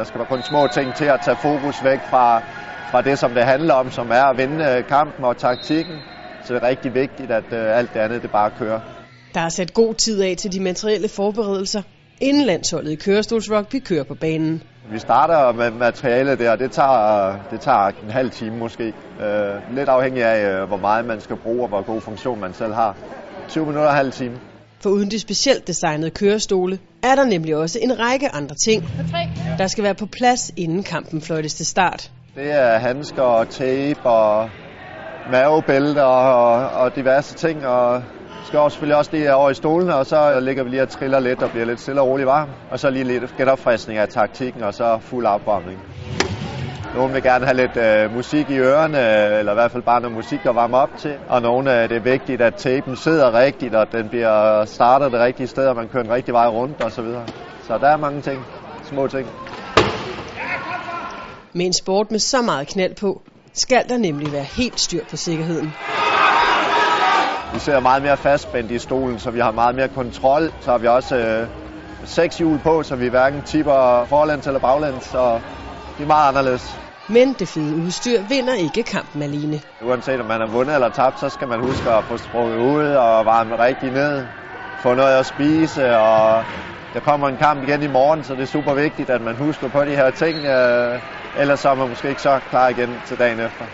Der skal være kun små ting til at tage fokus væk fra, fra det, som det handler om, som er at vinde kampen og taktikken. Så det er rigtig vigtigt, at øh, alt det andet det bare kører. Der er sat god tid af til de materielle forberedelser, inden landsholdet i kørestolsrugby kører på banen. Vi starter med materialet der, det tager, det tager en halv time måske. Øh, lidt afhængig af, hvor meget man skal bruge og hvor god funktion man selv har. 20 minutter og halv time. For uden de specielt designede kørestole, er der nemlig også en række andre ting, der skal være på plads, inden kampen fløjtes til start. Det er handsker og tape og mavebælter og, og diverse ting, og skal også selvfølgelig også det over i stolen, og så ligger vi lige og triller lidt og bliver lidt stille og roligt varm. Og så lige lidt genopfriskning af taktikken, og så fuld opvarmning. Nogle vil gerne have lidt øh, musik i ørerne, eller i hvert fald bare noget musik at varme op til. Og nogle øh, det er vigtigt, at tapen sidder rigtigt, og den bliver startet det rigtige sted, og man kører den rigtige vej rundt osv. Så, videre. så der er mange ting, små ting. Med en sport med så meget knald på, skal der nemlig være helt styr på sikkerheden. Vi ser meget mere fastspændt i stolen, så vi har meget mere kontrol. Så har vi også øh, seks hjul på, så vi hverken tipper forlands eller baglands, så det er meget anderledes. Men det fede udstyr vinder ikke kampen alene. Uanset om man har vundet eller tabt, så skal man huske at få sprunget ud og varme rigtig ned. Få noget at spise, og der kommer en kamp igen i morgen, så det er super vigtigt, at man husker på de her ting. Øh, ellers så er man måske ikke så klar igen til dagen efter.